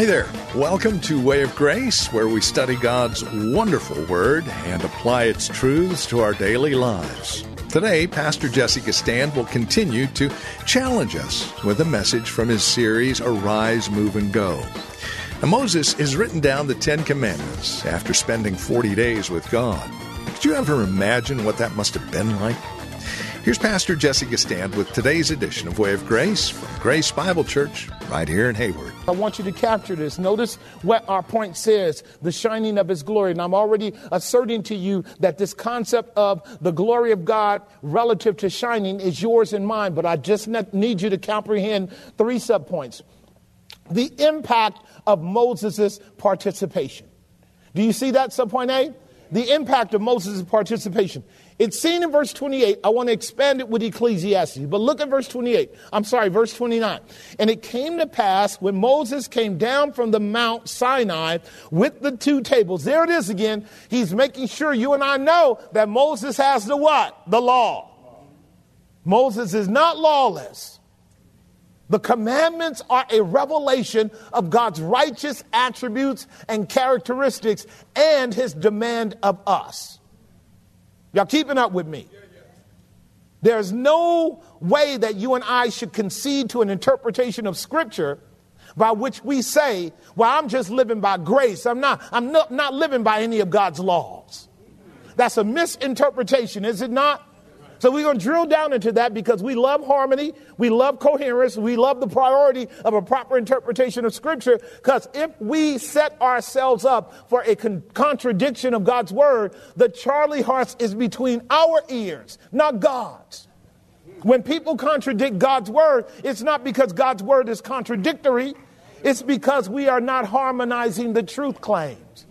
Hi there. Welcome to Way of Grace, where we study God's wonderful Word and apply its truths to our daily lives. Today, Pastor Jesse Gistand will continue to challenge us with a message from his series Arise, Move, and Go. Now, Moses has written down the Ten Commandments after spending 40 days with God. Could you ever imagine what that must have been like? Here's Pastor Jesse Gistand with today's edition of Way of Grace from Grace Bible Church right here in Hayward. I want you to capture this. Notice what our point says the shining of His glory. And I'm already asserting to you that this concept of the glory of God relative to shining is yours and mine, but I just need you to comprehend three subpoints. The impact of Moses' participation. Do you see that, subpoint A? The impact of Moses' participation. It's seen in verse 28. I want to expand it with Ecclesiastes. But look at verse 28. I'm sorry, verse 29. And it came to pass when Moses came down from the Mount Sinai with the two tables. There it is again. He's making sure you and I know that Moses has the what? The law. Moses is not lawless. The commandments are a revelation of God's righteous attributes and characteristics and his demand of us. Y'all keeping up with me? There's no way that you and I should concede to an interpretation of Scripture by which we say, well, I'm just living by grace. I'm not, I'm not, not living by any of God's laws. That's a misinterpretation, is it not? So we're going to drill down into that because we love harmony, we love coherence, we love the priority of a proper interpretation of Scripture. Because if we set ourselves up for a con- contradiction of God's word, the Charlie horse is between our ears, not God's. When people contradict God's word, it's not because God's word is contradictory, it's because we are not harmonizing the truth claims.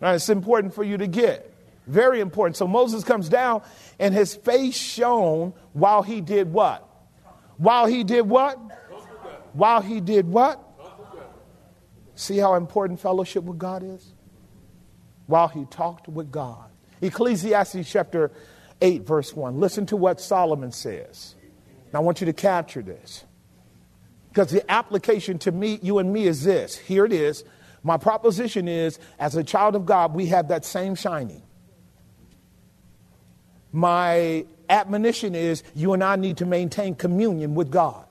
Now, it's important for you to get. Very important. So Moses comes down and his face shone while he did what? While he did what? While he did what? See how important fellowship with God is? While he talked with God. Ecclesiastes chapter 8, verse 1. Listen to what Solomon says. Now, I want you to capture this. Because the application to me, you and me, is this. Here it is. My proposition is as a child of God, we have that same shining my admonition is you and I need to maintain communion with God.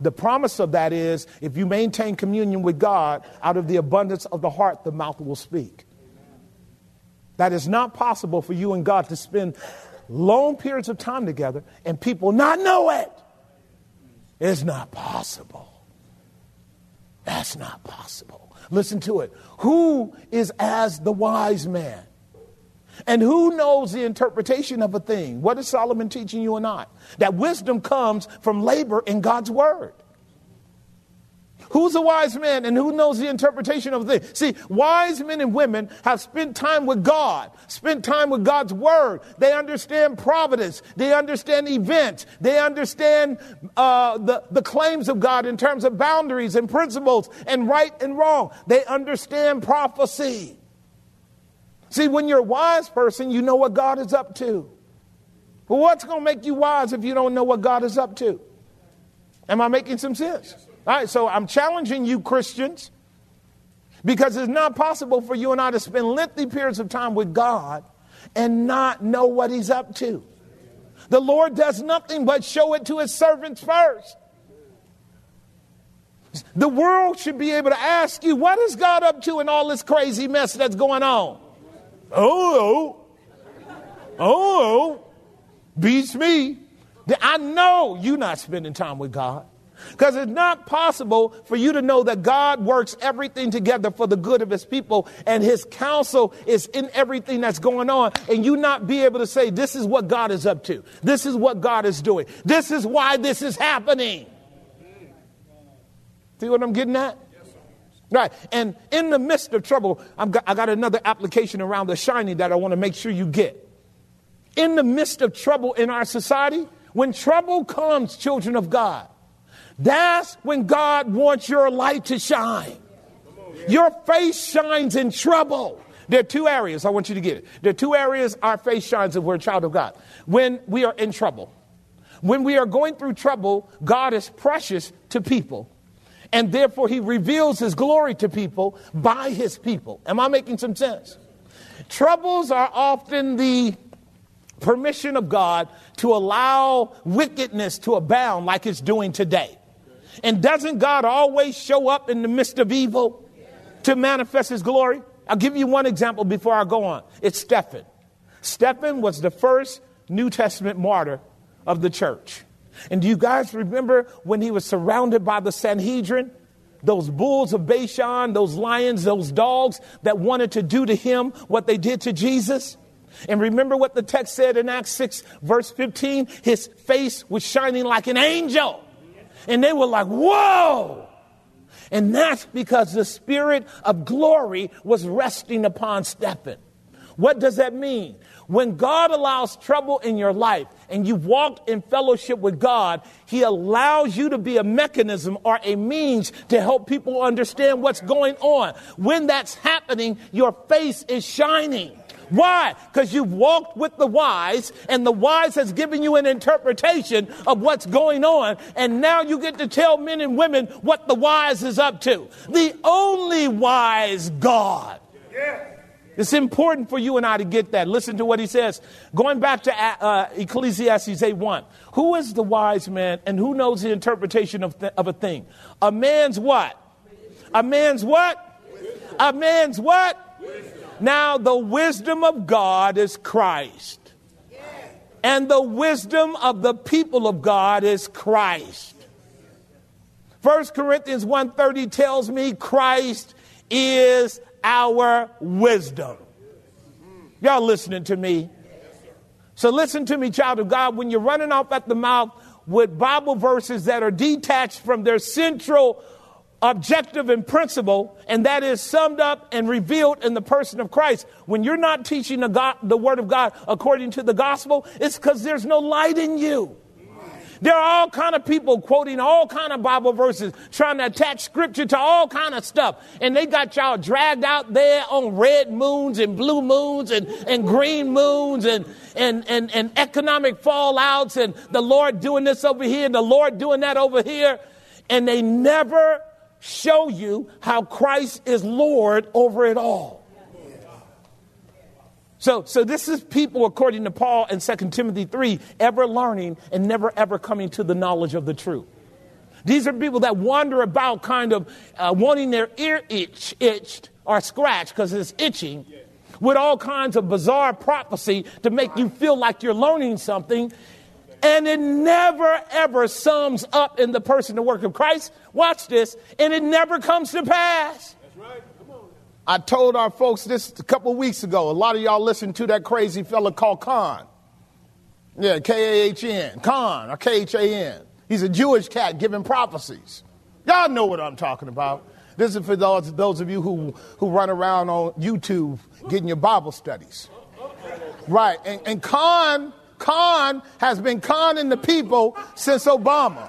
The promise of that is if you maintain communion with God, out of the abundance of the heart, the mouth will speak. That is not possible for you and God to spend long periods of time together and people not know it. It's not possible. That's not possible. Listen to it. Who is as the wise man? And who knows the interpretation of a thing? What is Solomon teaching you or not? That wisdom comes from labor in God's word. Who's a wise man and who knows the interpretation of a thing? See, wise men and women have spent time with God, spent time with God's word. They understand providence. They understand events. They understand uh, the, the claims of God in terms of boundaries and principles and right and wrong. They understand prophecy. See, when you're a wise person, you know what God is up to. But what's going to make you wise if you don't know what God is up to? Am I making some sense? All right, so I'm challenging you, Christians, because it's not possible for you and I to spend lengthy periods of time with God and not know what He's up to. The Lord does nothing but show it to His servants first. The world should be able to ask you, what is God up to in all this crazy mess that's going on? Oh, oh, oh, beats me. I know you're not spending time with God. Because it's not possible for you to know that God works everything together for the good of his people and his counsel is in everything that's going on and you not be able to say, this is what God is up to. This is what God is doing. This is why this is happening. See what I'm getting at? Right. And in the midst of trouble, i got, I got another application around the shining that I want to make sure you get. In the midst of trouble in our society, when trouble comes, children of God, that's when God wants your light to shine. Your face shines in trouble. There are two areas I want you to get it. There are two areas our face shines if we're a child of God. When we are in trouble. When we are going through trouble, God is precious to people. And therefore, he reveals his glory to people by his people. Am I making some sense? Troubles are often the permission of God to allow wickedness to abound like it's doing today. And doesn't God always show up in the midst of evil to manifest his glory? I'll give you one example before I go on. It's Stephen. Stephen was the first New Testament martyr of the church. And do you guys remember when he was surrounded by the Sanhedrin? Those bulls of Bashan, those lions, those dogs that wanted to do to him what they did to Jesus? And remember what the text said in Acts 6, verse 15? His face was shining like an angel. And they were like, whoa! And that's because the spirit of glory was resting upon Stephen. What does that mean? When God allows trouble in your life and you've walked in fellowship with God, He allows you to be a mechanism or a means to help people understand what's going on. When that's happening, your face is shining. Why? Because you've walked with the wise, and the wise has given you an interpretation of what's going on, and now you get to tell men and women what the wise is up to. The only wise God. It's important for you and I to get that. Listen to what he says. Going back to uh, uh Ecclesiastes 8 1. Who is the wise man and who knows the interpretation of, th- of a thing? A man's what? A man's what? A man's what? Now, the wisdom of God is Christ. And the wisdom of the people of God is Christ. 1 Corinthians 1:30 tells me Christ is our wisdom. Y'all listening to me? So listen to me, child of God, when you're running off at the mouth with Bible verses that are detached from their central objective and principle, and that is summed up and revealed in the person of Christ. When you're not teaching the, God, the Word of God according to the gospel, it's because there's no light in you. There are all kind of people quoting all kind of Bible verses, trying to attach scripture to all kind of stuff. And they got y'all dragged out there on red moons and blue moons and, and green moons and, and, and, and economic fallouts and the Lord doing this over here and the Lord doing that over here. And they never show you how Christ is Lord over it all. So, so this is people, according to Paul in 2 Timothy 3, ever learning and never ever coming to the knowledge of the truth. These are people that wander about kind of uh, wanting their ear itch, itched or scratched because it's itching with all kinds of bizarre prophecy to make you feel like you're learning something and it never ever sums up in the person, the work of Christ. Watch this, and it never comes to pass. That's right. I told our folks this a couple weeks ago. A lot of y'all listened to that crazy fella called Khan. Yeah, K A H N. Khan or K H A N. He's a Jewish cat giving prophecies. Y'all know what I'm talking about. This is for those, those of you who, who run around on YouTube getting your Bible studies. Right. And, and Khan Con has been conning the people since Obama.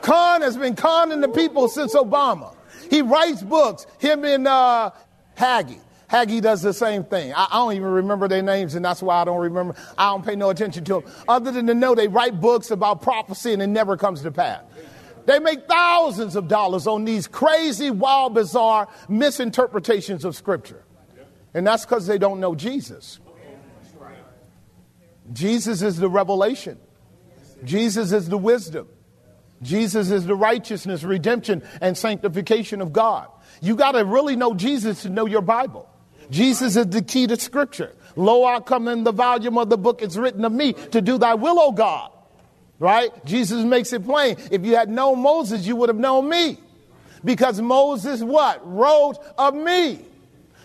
Con has been conning the people since Obama. He writes books, him and uh, Hagee. Hagee does the same thing. I, I, don't even remember their names, and that's why I don't remember. I don't pay no attention to them, other than to know they write books about prophecy and it never comes to pass. They make thousands of dollars on these crazy, wild, bizarre misinterpretations of Scripture. And that's because they don't know Jesus. Jesus is the revelation. Jesus is the wisdom. Jesus is the righteousness, redemption, and sanctification of God. You got to really know Jesus to know your Bible. Jesus is the key to Scripture. Lo, I come in the volume of the book, it's written of me to do thy will, O God. Right? Jesus makes it plain. If you had known Moses, you would have known me. Because Moses what? Wrote of me.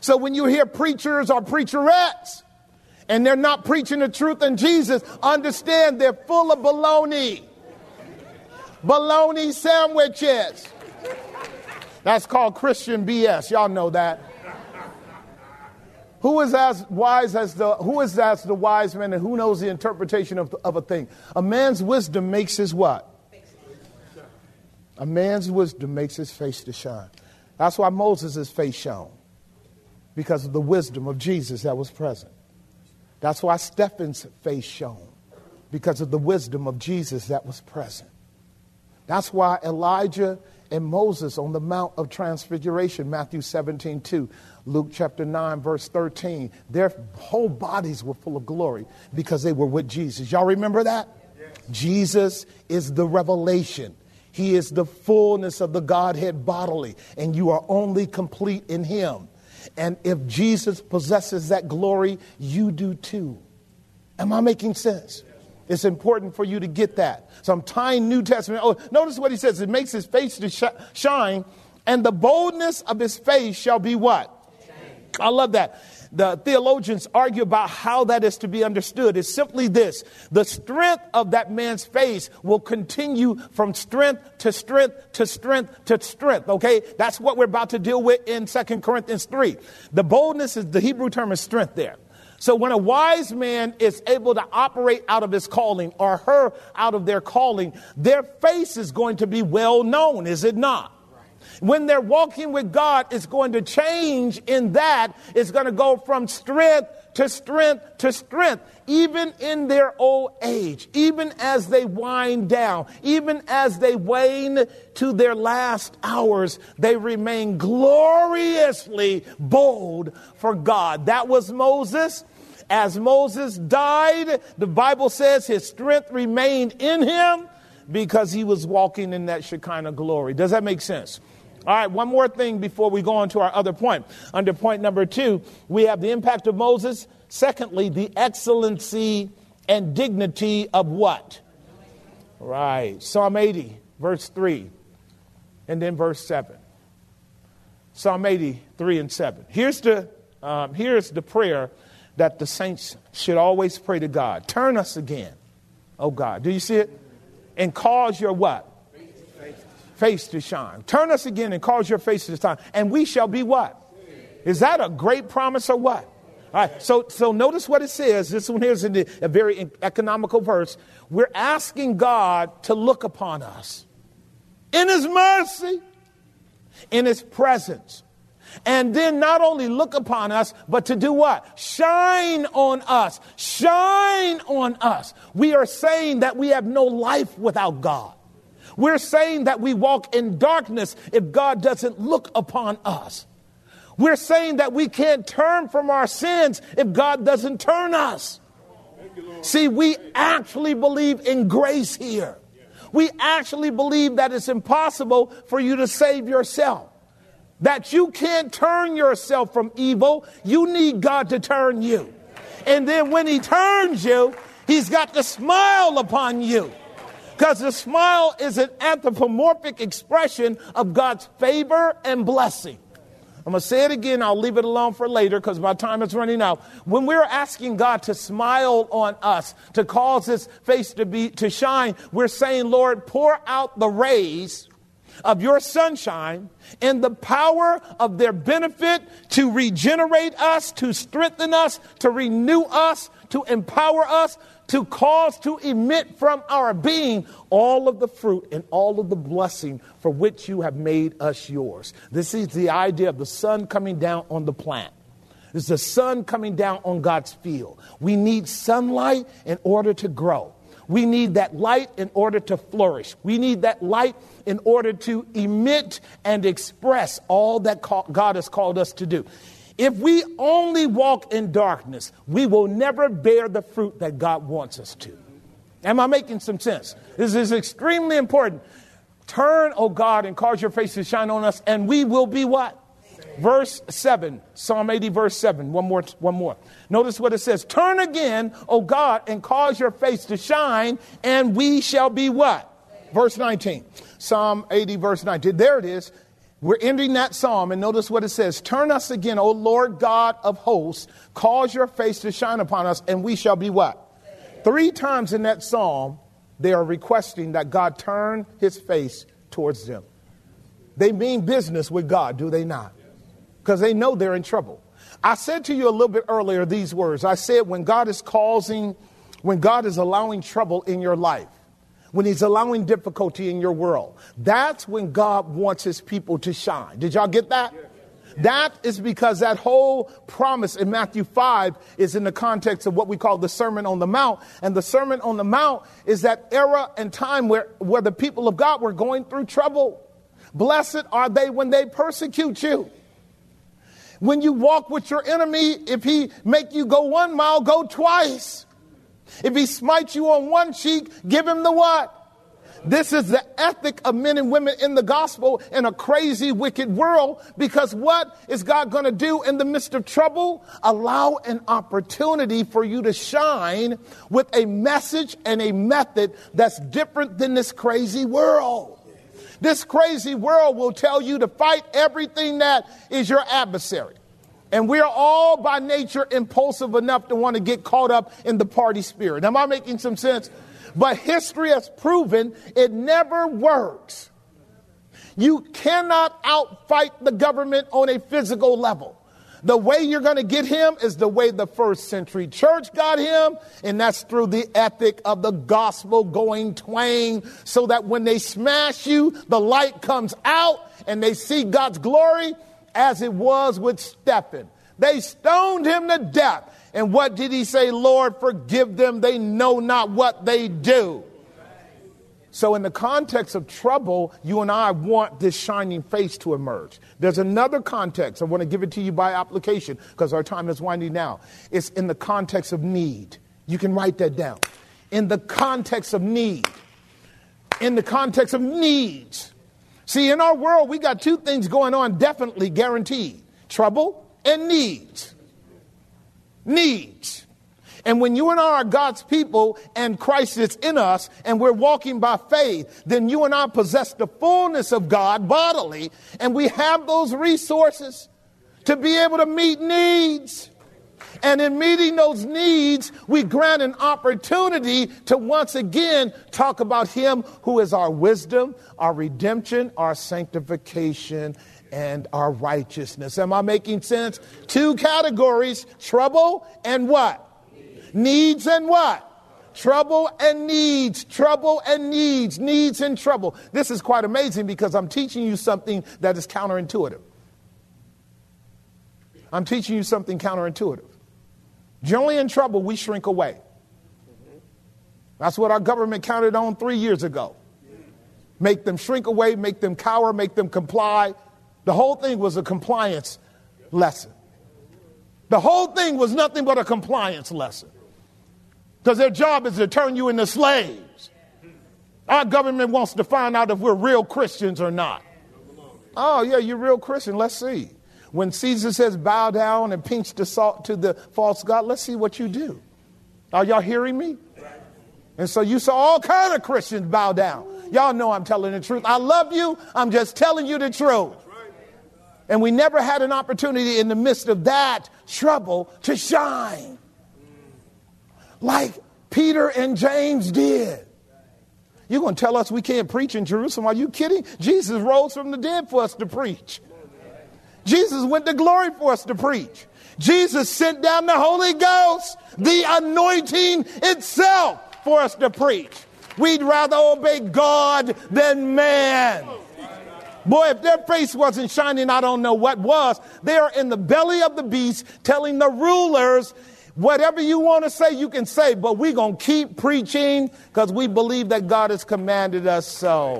So when you hear preachers or preacherettes and they're not preaching the truth in Jesus, understand they're full of baloney. Baloney sandwiches. That's called Christian BS. Y'all know that. Who is as wise as the who is as the wise man and who knows the interpretation of, of a thing? A man's wisdom makes his what? A man's wisdom makes his face to shine. That's why Moses' face shone. Because of the wisdom of Jesus that was present. That's why Stephen's face shone. Because of the wisdom of Jesus that was present. That's why Elijah and Moses on the Mount of Transfiguration, Matthew 17, 2, Luke chapter 9, verse 13, their whole bodies were full of glory because they were with Jesus. Y'all remember that? Yes. Jesus is the revelation. He is the fullness of the Godhead bodily, and you are only complete in Him. And if Jesus possesses that glory, you do too. Am I making sense? It's important for you to get that. So I'm tying New Testament. Oh, notice what he says. It makes his face to sh- shine, and the boldness of his face shall be what? I love that. The theologians argue about how that is to be understood. It's simply this the strength of that man's face will continue from strength to strength to strength to strength. Okay? That's what we're about to deal with in Second Corinthians 3. The boldness is the Hebrew term is strength there. So when a wise man is able to operate out of his calling or her out of their calling, their face is going to be well known, is it not? When they're walking with God, it's going to change in that. It's going to go from strength to strength to strength, even in their old age, even as they wind down, even as they wane to their last hours, they remain gloriously bold for God. That was Moses. As Moses died, the Bible says his strength remained in him because he was walking in that Shekinah glory. Does that make sense? All right, one more thing before we go on to our other point. Under point number two, we have the impact of Moses. Secondly, the excellency and dignity of what? Right. Psalm 80, verse 3, and then verse 7. Psalm 80, 3 and 7. Here's the, um, here's the prayer that the saints should always pray to God. Turn us again, oh God. Do you see it? And cause your what? Face to shine. Turn us again and cause your face to shine, and we shall be what? Is that a great promise or what? All right, so, so notice what it says. This one here is in a very economical verse. We're asking God to look upon us in His mercy, in His presence. And then not only look upon us, but to do what? Shine on us. Shine on us. We are saying that we have no life without God. We're saying that we walk in darkness if God doesn't look upon us. We're saying that we can't turn from our sins if God doesn't turn us. See, we actually believe in grace here. We actually believe that it's impossible for you to save yourself. That you can't turn yourself from evil. You need God to turn you. And then when He turns you, He's got to smile upon you. Because the smile is an anthropomorphic expression of God's favor and blessing. I'm going to say it again. I'll leave it alone for later because my time is running out. When we're asking God to smile on us, to cause his face to be, to shine, we're saying, Lord, pour out the rays of your sunshine and the power of their benefit to regenerate us, to strengthen us, to renew us, to empower us, to cause to emit from our being all of the fruit and all of the blessing for which you have made us yours. This is the idea of the sun coming down on the plant. It's the sun coming down on God's field. We need sunlight in order to grow. We need that light in order to flourish. We need that light in order to emit and express all that God has called us to do. If we only walk in darkness, we will never bear the fruit that God wants us to. Am I making some sense? This is extremely important. Turn, O oh God, and cause your face to shine on us, and we will be what? Verse 7, Psalm 80, verse 7. One more, one more. Notice what it says Turn again, O God, and cause your face to shine, and we shall be what? Verse 19. Psalm 80, verse 19. There it is. We're ending that psalm, and notice what it says Turn us again, O Lord God of hosts, cause your face to shine upon us, and we shall be what? Three times in that psalm, they are requesting that God turn his face towards them. They mean business with God, do they not? Because they know they're in trouble. I said to you a little bit earlier these words. I said, when God is causing, when God is allowing trouble in your life, when He's allowing difficulty in your world, that's when God wants His people to shine. Did y'all get that? That is because that whole promise in Matthew 5 is in the context of what we call the Sermon on the Mount. And the Sermon on the Mount is that era and time where, where the people of God were going through trouble. Blessed are they when they persecute you. When you walk with your enemy, if he make you go one mile, go twice. If he smites you on one cheek, give him the what? This is the ethic of men and women in the gospel in a crazy, wicked world. Because what is God going to do in the midst of trouble? Allow an opportunity for you to shine with a message and a method that's different than this crazy world. This crazy world will tell you to fight everything that is your adversary. And we're all by nature impulsive enough to want to get caught up in the party spirit. Am I making some sense? But history has proven it never works. You cannot outfight the government on a physical level. The way you're going to get him is the way the first century church got him, and that's through the ethic of the gospel going twain, so that when they smash you, the light comes out and they see God's glory as it was with Stephen. They stoned him to death. And what did he say? Lord, forgive them. They know not what they do. So, in the context of trouble, you and I want this shining face to emerge. There's another context. I want to give it to you by application because our time is winding down. It's in the context of need. You can write that down. In the context of need. In the context of needs. See, in our world, we got two things going on, definitely guaranteed trouble and needs. Needs. And when you and I are God's people and Christ is in us and we're walking by faith, then you and I possess the fullness of God bodily and we have those resources to be able to meet needs. And in meeting those needs, we grant an opportunity to once again talk about Him who is our wisdom, our redemption, our sanctification, and our righteousness. Am I making sense? Two categories trouble and what? Needs and what? Trouble and needs, trouble and needs, needs and trouble. This is quite amazing because I'm teaching you something that is counterintuitive. I'm teaching you something counterintuitive. Generally in trouble, we shrink away. That's what our government counted on three years ago. Make them shrink away, make them cower, make them comply. The whole thing was a compliance lesson. The whole thing was nothing but a compliance lesson because their job is to turn you into slaves. Our government wants to find out if we're real Christians or not. Oh, yeah, you're real Christian. Let's see. When Caesar says bow down and pinch the salt to the false god, let's see what you do. Are y'all hearing me? And so you saw all kind of Christians bow down. Y'all know I'm telling the truth. I love you. I'm just telling you the truth. And we never had an opportunity in the midst of that trouble to shine like Peter and James did. You're going to tell us we can't preach in Jerusalem? Are you kidding? Jesus rose from the dead for us to preach. Jesus went to glory for us to preach. Jesus sent down the Holy Ghost, the anointing itself for us to preach. We'd rather obey God than man. Boy, if their face wasn't shining, I don't know what was. They are in the belly of the beast telling the rulers Whatever you want to say, you can say, but we're going to keep preaching because we believe that God has commanded us so.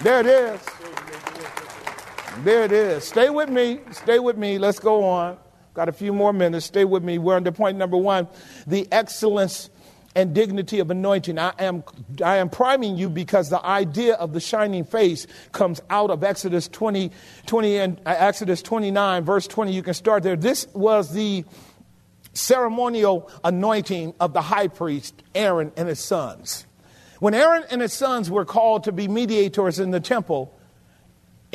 There it is. There it is. Stay with me. Stay with me. Let's go on. Got a few more minutes. Stay with me. We're to point number one the excellence and dignity of anointing. I am, I am priming you because the idea of the shining face comes out of Exodus 20, 20 and uh, Exodus 29, verse 20. You can start there. This was the ceremonial anointing of the high priest, Aaron and his sons. When Aaron and his sons were called to be mediators in the temple,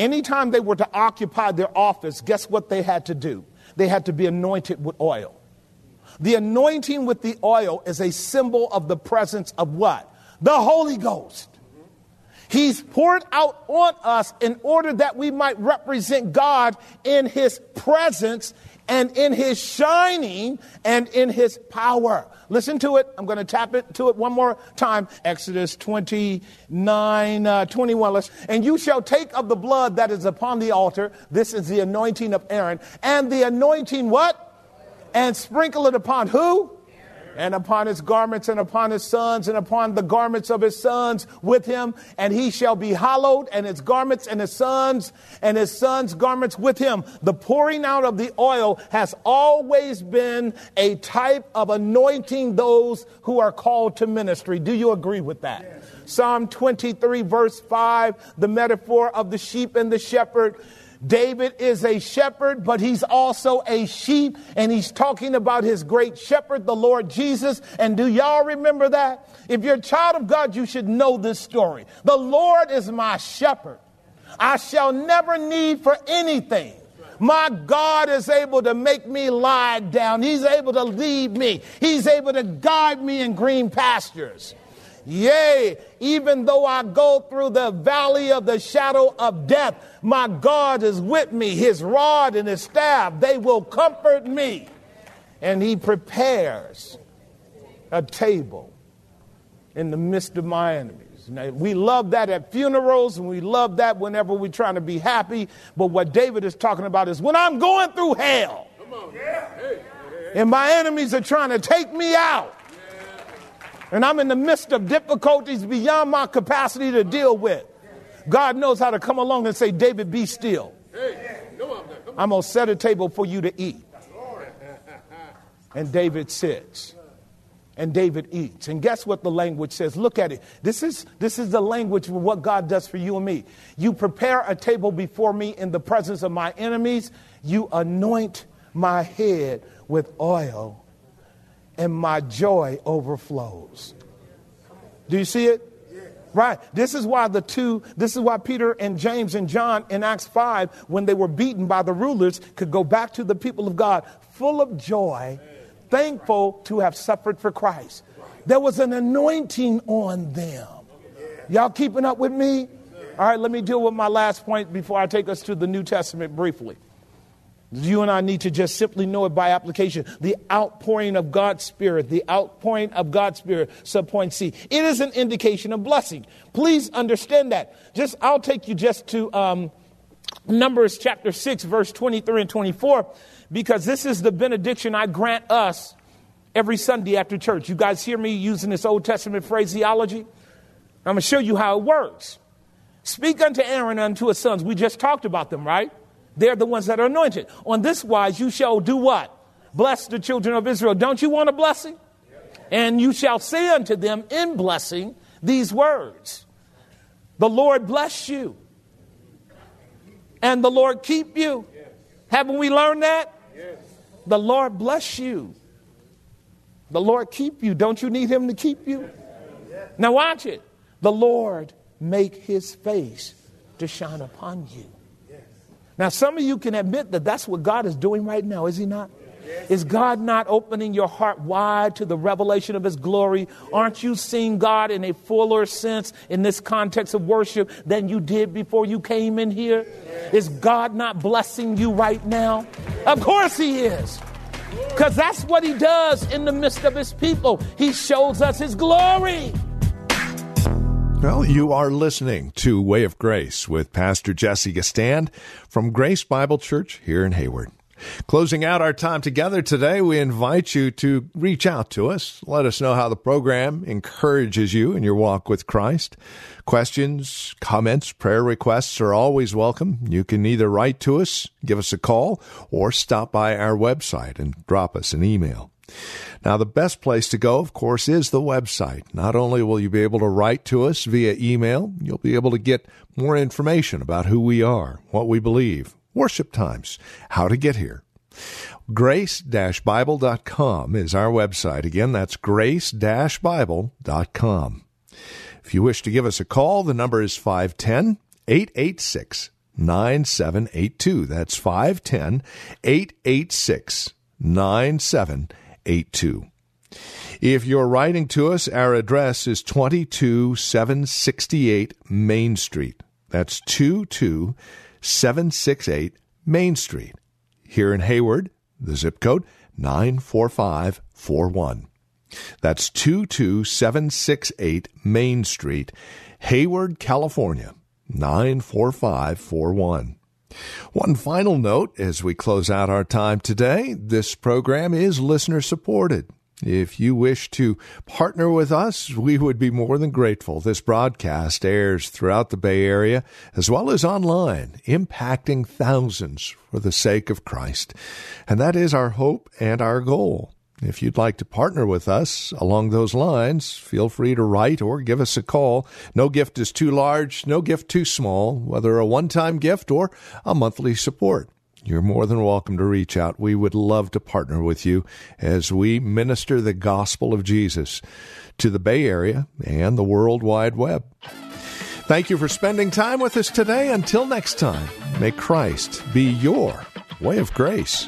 anytime they were to occupy their office, guess what they had to do? They had to be anointed with oil. The anointing with the oil is a symbol of the presence of what? The Holy Ghost. He's poured out on us in order that we might represent God in His presence and in His shining and in His power. Listen to it. I'm going to tap it to it one more time. Exodus 29, uh, 21. Let's, and you shall take of the blood that is upon the altar. This is the anointing of Aaron. And the anointing what? And sprinkle it upon who? And upon his garments and upon his sons and upon the garments of his sons with him and he shall be hallowed and his garments and his sons and his sons garments with him. The pouring out of the oil has always been a type of anointing those who are called to ministry. Do you agree with that? Yes. psalm 23 verse 5 the metaphor of the sheep and the shepherd David is a shepherd, but he's also a sheep, and he's talking about his great shepherd, the Lord Jesus. And do y'all remember that? If you're a child of God, you should know this story. The Lord is my shepherd. I shall never need for anything. My God is able to make me lie down. He's able to lead me. He's able to guide me in green pastures. Yea, even though I go through the valley of the shadow of death, my God is with me. His rod and his staff, they will comfort me. And he prepares a table in the midst of my enemies. Now, we love that at funerals and we love that whenever we're trying to be happy. But what David is talking about is when I'm going through hell and my enemies are trying to take me out and I'm in the midst of difficulties beyond my capacity to deal with. God knows how to come along and say, David, be still. I'm going to set a table for you to eat. And David sits. And David eats. And guess what the language says? Look at it. This is, this is the language of what God does for you and me. You prepare a table before me in the presence of my enemies. You anoint my head with oil and my joy overflows. Do you see it? Right. This is why the two, this is why Peter and James and John in Acts 5, when they were beaten by the rulers, could go back to the people of God full of joy, thankful to have suffered for Christ. There was an anointing on them. Y'all keeping up with me? All right, let me deal with my last point before I take us to the New Testament briefly. You and I need to just simply know it by application. The outpouring of God's Spirit, the outpouring of God's Spirit, subpoint C. It is an indication of blessing. Please understand that. Just, I'll take you just to um, Numbers chapter 6, verse 23 and 24, because this is the benediction I grant us every Sunday after church. You guys hear me using this Old Testament phraseology? I'm going to show you how it works. Speak unto Aaron and unto his sons. We just talked about them, right? They're the ones that are anointed. On this wise, you shall do what? Bless the children of Israel. Don't you want a blessing? And you shall say unto them in blessing these words The Lord bless you, and the Lord keep you. Haven't we learned that? The Lord bless you. The Lord keep you. Don't you need Him to keep you? Now, watch it. The Lord make His face to shine upon you now, some of you can admit that that's what God is doing right now, is He not? Is God not opening your heart wide to the revelation of His glory? Aren't you seeing God in a fuller sense in this context of worship than you did before you came in here? Is God not blessing you right now? Of course He is. Because that's what He does in the midst of His people. He shows us His glory. Well, you are listening to Way of Grace with Pastor Jesse Gistand from Grace Bible Church here in Hayward. Closing out our time together today, we invite you to reach out to us. Let us know how the program encourages you in your walk with Christ. Questions, comments, prayer requests are always welcome. You can either write to us, give us a call, or stop by our website and drop us an email. Now, the best place to go, of course, is the website. Not only will you be able to write to us via email, you'll be able to get more information about who we are, what we believe, worship times, how to get here. Grace-Bible.com is our website. Again, that's grace-bible.com. If you wish to give us a call, the number is 510 886 9782. That's 510 886 9782. If you're writing to us, our address is 22768 Main Street. That's 22768 Main Street. Here in Hayward, the zip code 94541. That's 22768 Main Street, Hayward, California 94541. One final note as we close out our time today this program is listener supported. If you wish to partner with us, we would be more than grateful. This broadcast airs throughout the Bay Area as well as online, impacting thousands for the sake of Christ. And that is our hope and our goal. If you'd like to partner with us along those lines, feel free to write or give us a call. No gift is too large, no gift too small, whether a one time gift or a monthly support. You're more than welcome to reach out. We would love to partner with you as we minister the gospel of Jesus to the Bay Area and the World Wide Web. Thank you for spending time with us today. Until next time, may Christ be your way of grace.